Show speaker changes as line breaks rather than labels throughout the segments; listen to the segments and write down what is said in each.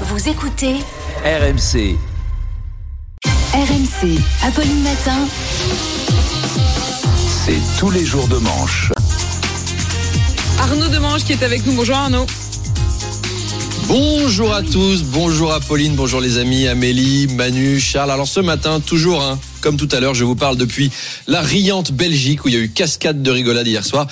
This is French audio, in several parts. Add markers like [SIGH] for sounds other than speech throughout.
Vous écoutez
RMC.
RMC, Apolline Matin.
C'est tous les jours de manche.
Arnaud Demange qui est avec nous. Bonjour Arnaud.
Bonjour à tous, bonjour à Pauline, bonjour les amis, Amélie, Manu, Charles. Alors ce matin, toujours, hein, comme tout à l'heure, je vous parle depuis la riante Belgique où il y a eu cascade de rigolade hier soir.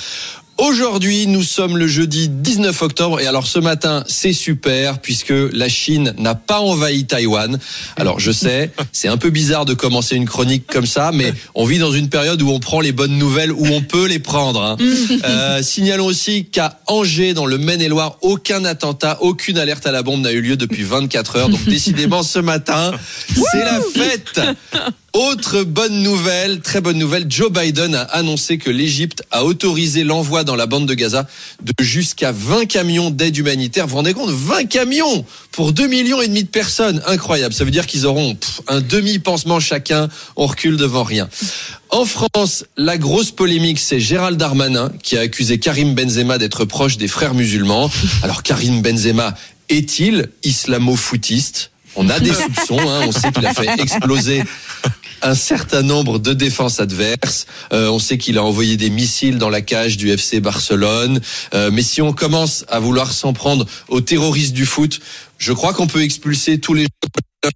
Aujourd'hui, nous sommes le jeudi 19 octobre et alors ce matin, c'est super puisque la Chine n'a pas envahi Taïwan. Alors je sais, [LAUGHS] c'est un peu bizarre de commencer une chronique comme ça, mais on vit dans une période où on prend les bonnes nouvelles, où on peut les prendre. hein. [LAUGHS] Euh, signalons aussi qu'à Angers, dans le Maine-et-Loire, aucun attentat, aucune alerte à la bombe n'a eu lieu depuis 24 heures. Donc décidément, ce matin, c'est la fête. Autre bonne nouvelle, très bonne nouvelle, Joe Biden a annoncé que l'Égypte a autorisé l'envoi dans la bande de Gaza de jusqu'à 20 camions d'aide humanitaire. Vous vous rendez compte 20 camions pour 2 millions et demi de personnes. Incroyable. Ça veut dire qu'ils auront un demi-pansement chacun. On recule devant rien. En France, la grosse polémique, c'est Gérald Darmanin qui a accusé Karim Benzema d'être proche des frères musulmans. Alors Karim Benzema est-il islamo-footiste on a des soupçons, hein, on sait qu'il a fait exploser un certain nombre de défenses adverses. Euh, on sait qu'il a envoyé des missiles dans la cage du FC Barcelone. Euh, mais si on commence à vouloir s'en prendre aux terroristes du foot, je crois qu'on peut expulser tous les joueurs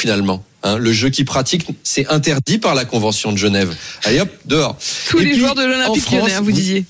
finalement. Hein, le jeu qu'ils pratiquent, c'est interdit par la Convention de Genève. Allez hop, dehors.
Tous
Et
les
puis,
joueurs de l'Olympique lyonnais, hein, vous disiez.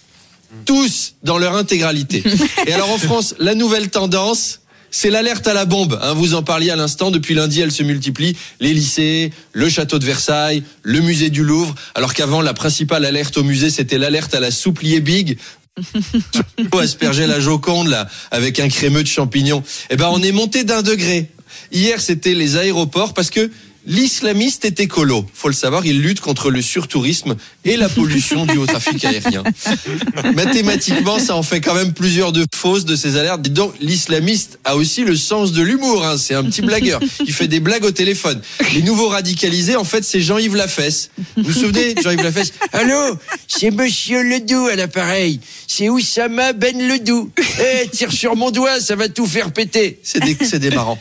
tous dans leur intégralité. Et alors en France, la nouvelle tendance, c'est l'alerte à la bombe. Hein, vous en parliez à l'instant. Depuis lundi, elle se multiplie. Les lycées, le château de Versailles, le musée du Louvre. Alors qu'avant, la principale alerte au musée, c'était l'alerte à la souplier big. [LAUGHS] asperger la Joconde là avec un crémeux de champignons. Eh ben on est monté d'un degré. Hier c'était les aéroports parce que l'islamiste est écolo. Faut le savoir, il lutte contre le surtourisme et la pollution due au trafic aérien. [LAUGHS] Mathématiquement, ça en fait quand même plusieurs de fausses de ces alertes. Dis Donc l'islamiste a aussi le sens de l'humour. Hein. C'est un petit blagueur. Il fait des blagues au téléphone. Les nouveaux radicalisés, en fait, c'est Jean-Yves Lafesse. Vous vous souvenez, Jean-Yves Lafesse? Allô, c'est Monsieur Ledoux à l'appareil. C'est Oussama Ben Ledoux. Eh, tire sur mon doigt, ça va tout faire péter. C'est des, des marrants.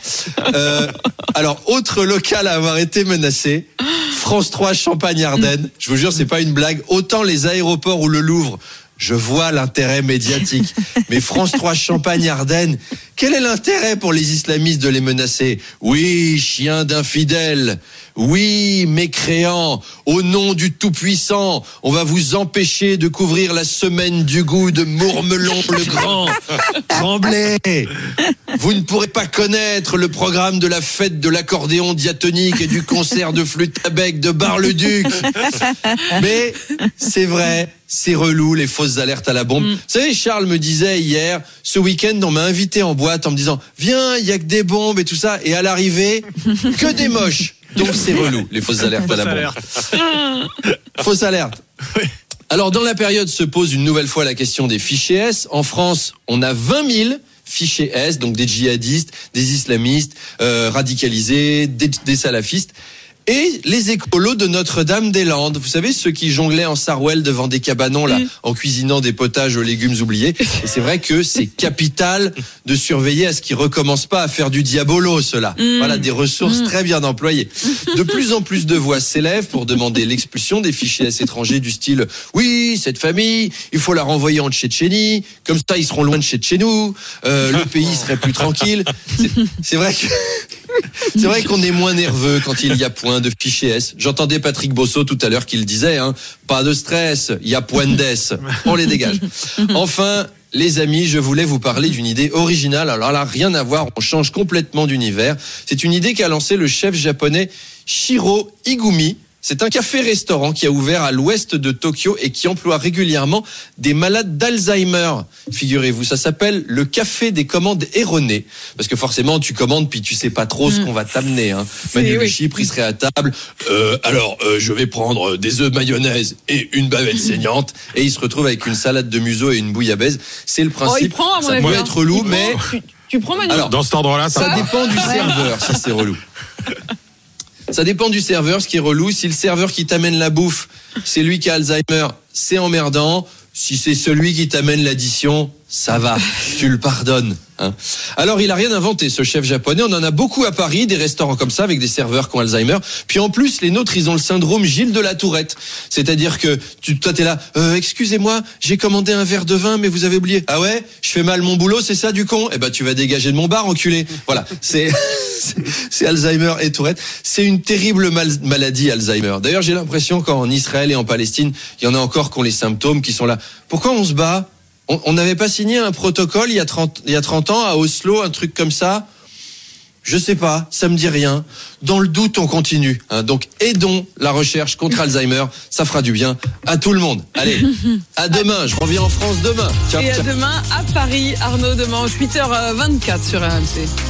Euh, alors, autre local à avoir été menacé, France 3 Champagne-Ardenne. Je vous jure, c'est pas une blague. Autant les aéroports ou le Louvre, je vois l'intérêt médiatique. [LAUGHS] Mais France 3 Champagne-Ardenne, quel est l'intérêt pour les islamistes de les menacer? Oui, chien d'infidèles. Oui, mécréants, au nom du Tout-Puissant, on va vous empêcher de couvrir la semaine du goût de Mourmelon le Grand. [LAUGHS] Tremblez Vous ne pourrez pas connaître le programme de la fête de l'accordéon diatonique et du concert de flûte à bec de Bar-le-Duc. [LAUGHS] Mais c'est vrai, c'est relou les fausses alertes à la bombe. Vous savez, Charles me disait hier, ce week-end, on m'a invité en boîte en me disant, viens, il y a que des bombes et tout ça, et à l'arrivée, que des moches. Donc c'est [LAUGHS] relou les fausses alertes à la bombe. Fausse alerte. Alors dans la période se pose une nouvelle fois la question des fichiers S. En France, on a 20 000 fichiers S, donc des djihadistes, des islamistes, euh, radicalisés, des, des salafistes. Et les écolos de Notre-Dame-des-Landes, vous savez, ceux qui jonglaient en sarouel devant des cabanons, là, en cuisinant des potages aux légumes oubliés. Et c'est vrai que c'est capital de surveiller à ce qu'ils recommencent pas à faire du diabolo, cela. Voilà, des ressources très bien employées. De plus en plus de voix s'élèvent pour demander l'expulsion des fichiers S étrangers du style, oui, cette famille, il faut la renvoyer en Tchétchénie, comme ça ils seront loin de chez de chez nous, euh, le pays serait plus tranquille. C'est vrai que... [LAUGHS] C'est vrai qu'on est moins nerveux quand il y a point de fichier S. J'entendais Patrick Bosso tout à l'heure qui le disait, hein, pas de stress, il y a point d'S, on les dégage. [LAUGHS] Enfin, les amis, je voulais vous parler d'une idée originale. Alors là, rien à voir, on change complètement d'univers. C'est une idée qu'a lancé le chef japonais Shiro Igumi. C'est un café-restaurant qui a ouvert à l'ouest de Tokyo et qui emploie régulièrement des malades d'Alzheimer. Figurez-vous, ça s'appelle le café des commandes erronées. Parce que forcément, tu commandes puis tu sais pas trop ce qu'on va t'amener. Hein. Manu
oui.
Luchy, pris serait à table. Euh, alors, euh, je vais prendre des œufs mayonnaise et une bavette saignante. Et il se retrouve avec une salade de museau et une bouillabaisse. C'est le
Oh, il
principe.
prend à mon
ça peut
hein.
être relou,
Il
mais
prend. Tu, tu prends Manu
Alors,
Dans cet ordre-là, ça,
ça dépend du serveur si c'est relou. [LAUGHS] Ça dépend du serveur, ce qui est relou. Si le serveur qui t'amène la bouffe, c'est lui qui a Alzheimer, c'est emmerdant. Si c'est celui qui t'amène l'addition, ça va, tu le pardonnes. Hein. Alors il a rien inventé ce chef japonais, on en a beaucoup à Paris, des restaurants comme ça avec des serveurs qui ont Alzheimer. Puis en plus les nôtres ils ont le syndrome Gilles de la Tourette, c'est-à-dire que tu toi t'es là, euh, excusez-moi, j'ai commandé un verre de vin mais vous avez oublié. Ah ouais, je fais mal mon boulot, c'est ça du con? Eh ben tu vas dégager de mon bar enculé. Voilà, c'est [LAUGHS] c'est Alzheimer et Tourette. C'est une terrible maladie Alzheimer. D'ailleurs j'ai l'impression qu'en Israël et en Palestine il y en a encore qui ont les symptômes qui sont là. Pourquoi on se bat? On n'avait pas signé un protocole il y, a 30, il y a 30 ans à Oslo, un truc comme ça Je sais pas, ça me dit rien. Dans le doute, on continue. Hein. Donc aidons la recherche contre Alzheimer, ça fera du bien à tout le monde. Allez, à demain, je reviens en France demain.
Et à demain à Paris, Arnaud, demain 8h24 sur RMC.